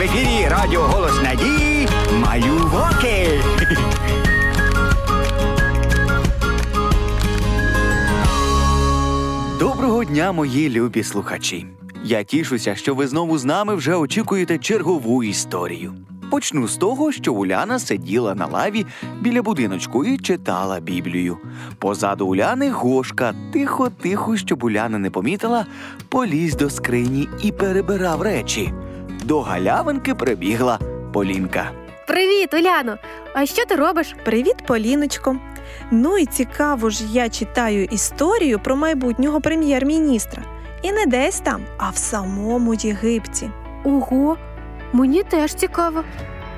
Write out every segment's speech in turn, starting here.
в ефірі Радіо Голос Надії Малюваки. Доброго дня, мої любі слухачі. Я тішуся, що ви знову з нами вже очікуєте чергову історію. Почну з того, що Уляна сиділа на лаві біля будиночку і читала Біблію. Позаду Уляни Гошка, тихо-тихо, щоб Уляна не помітила, поліз до скрині і перебирав речі. До галявинки прибігла Полінка. Привіт, Уляно! А що ти робиш? Привіт, Поліночко. Ну і цікаво ж я читаю історію про майбутнього прем'єр-міністра. І не десь там, а в самому Єгипті. Ого, мені теж цікаво.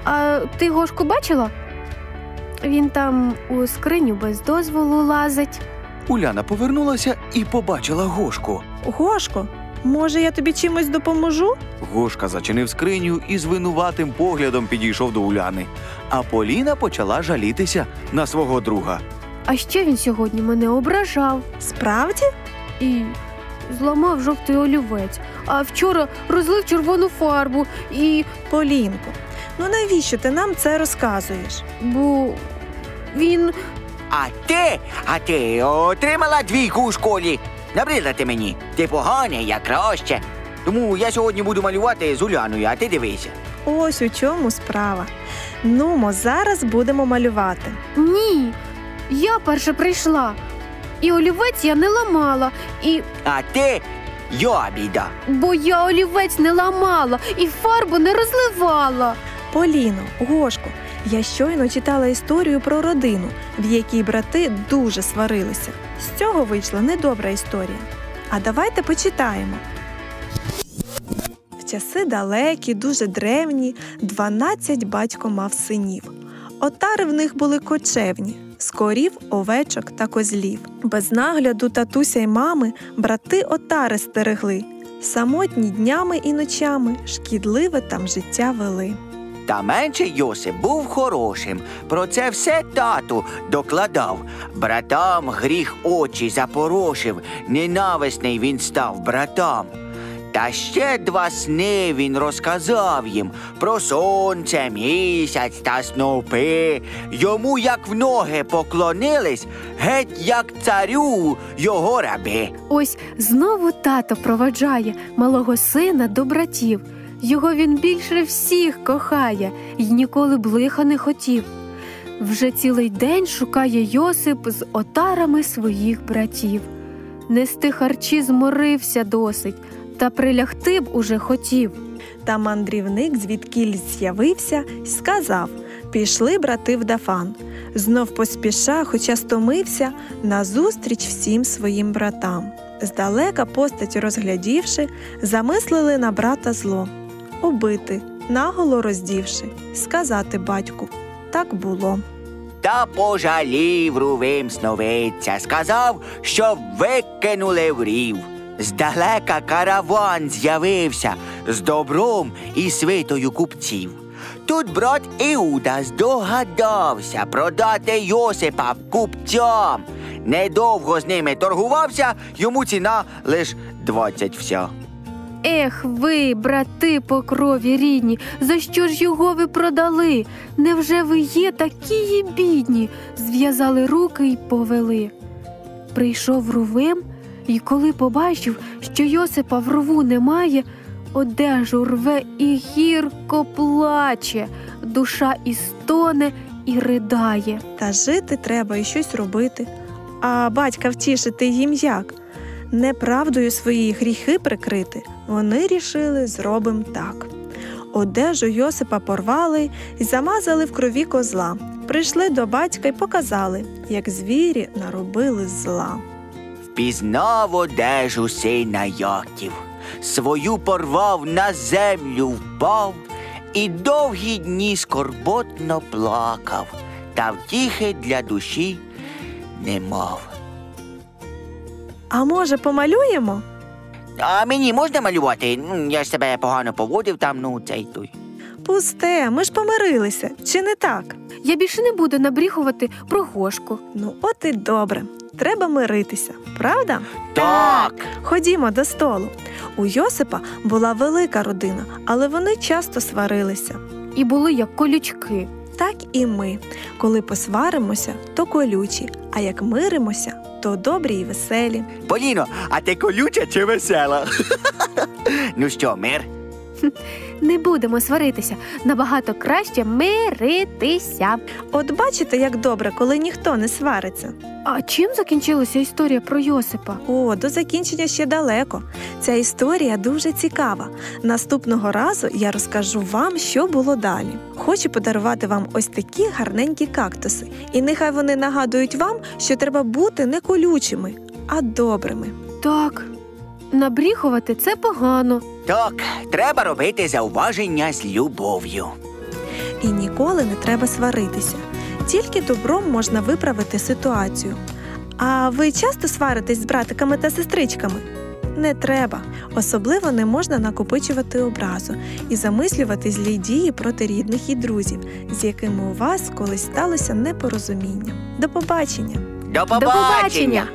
А ти Гошку бачила? Він там у скриню без дозволу лазить. Уляна повернулася і побачила Гошку. Гошко, може, я тобі чимось допоможу? Гошка зачинив скриню і з винуватим поглядом підійшов до Уляни. А Поліна почала жалітися на свого друга. А ще він сьогодні мене ображав Справді? і зламав жовтий олівець, а вчора розлив червону фарбу і Полінко, ну навіщо ти нам це розказуєш? бо він А ти, а ти отримала двійку у школі. Набридла ти мені. Ти поганий, я краще. Тому я сьогодні буду малювати з Уляною, а ти дивися. Ось у чому справа. Нумо, зараз будемо малювати. ні. Я перша прийшла. І олівець я не ламала, і А ти я біда. бо я олівець не ламала і фарбу не розливала. Поліно, Гошко, я щойно читала історію про родину, в якій брати дуже сварилися. З цього вийшла недобра історія. А давайте почитаємо. В часи далекі, дуже древні, 12 батько мав синів. Отари в них були кочевні, з корів, овечок та козлів. Без нагляду татуся й мами брати отари стерегли. Самотні днями і ночами шкідливе там життя вели. Та менший Йосип був хорошим. Про це все тату докладав. Братам гріх очі запорошив, ненависний він став братам. Та ще два сни він розказав їм про сонце, місяць та снопи. Йому як в ноги поклонились, геть як царю його раби. Ось знову тато проваджає малого сина до братів. Його він більше всіх кохає й ніколи б лиха не хотів. Вже цілий день шукає Йосип з отарами своїх братів. Нести харчі зморився досить, та прилягти б уже хотів. Та мандрівник звідкіль з'явився й сказав Пішли брати в Дафан. Знов поспіша, хоча стомився, назустріч всім своїм братам. Здалека постать розглядівши, замислили на брата зло убити, наголо роздівши, сказати батьку так було. Та пожалів рувим сновидця, сказав, що викинули в рів. Здалека караван з'явився з добром і свитою купців. Тут брат Іуда здогадався продати Йосипа купцям. Недовго з ними торгувався, йому ціна лиш двадцять вся. Ех ви, брати по крові рідні, за що ж його ви продали? Невже ви є такі бідні? Зв'язали руки й повели. Прийшов Рувим, і коли побачив, що Йосипа в рову немає, одежу рве і гірко плаче, душа і стоне і ридає. Та жити треба і щось робити. А батька втішити їм як? Неправдою свої гріхи прикрити. Вони рішили зробим так. Одежу Йосипа порвали і замазали в крові козла. Прийшли до батька й показали, як звірі наробили зла. Впізнав одежу сина Яків, свою порвав, на землю впав, і довгі дні скорботно плакав, та втіхи для душі не мав. А може, помалюємо? А мені можна малювати? Я ж себе погано поводив там, ну цей той. Пусте, ми ж помирилися, чи не так? Я більше не буду набріхувати про Гошку. Ну, от і добре. Треба миритися, правда? Так. Ходімо до столу. У Йосипа була велика родина, але вони часто сварилися. І були як колючки. Так і ми. Коли посваримося, то колючі, а як миримося, то добрі і веселі. Поліно, а ти колюча чи весела? ну що, мир? Не будемо сваритися. Набагато краще миритися. От бачите, як добре, коли ніхто не свариться. А чим закінчилася історія про Йосипа? О, до закінчення ще далеко. Ця історія дуже цікава. Наступного разу я розкажу вам, що було далі. Хочу подарувати вам ось такі гарненькі кактуси, і нехай вони нагадують вам, що треба бути не колючими, а добрими. Так, набріхувати це погано. Так, треба робити зауваження з любов'ю. І ніколи не треба сваритися. Тільки добром можна виправити ситуацію. А ви часто сваритесь з братиками та сестричками? Не треба. Особливо не можна накопичувати образу і замислювати злі дії проти рідних і друзів, з якими у вас колись сталося непорозуміння. До побачення! До До побачення!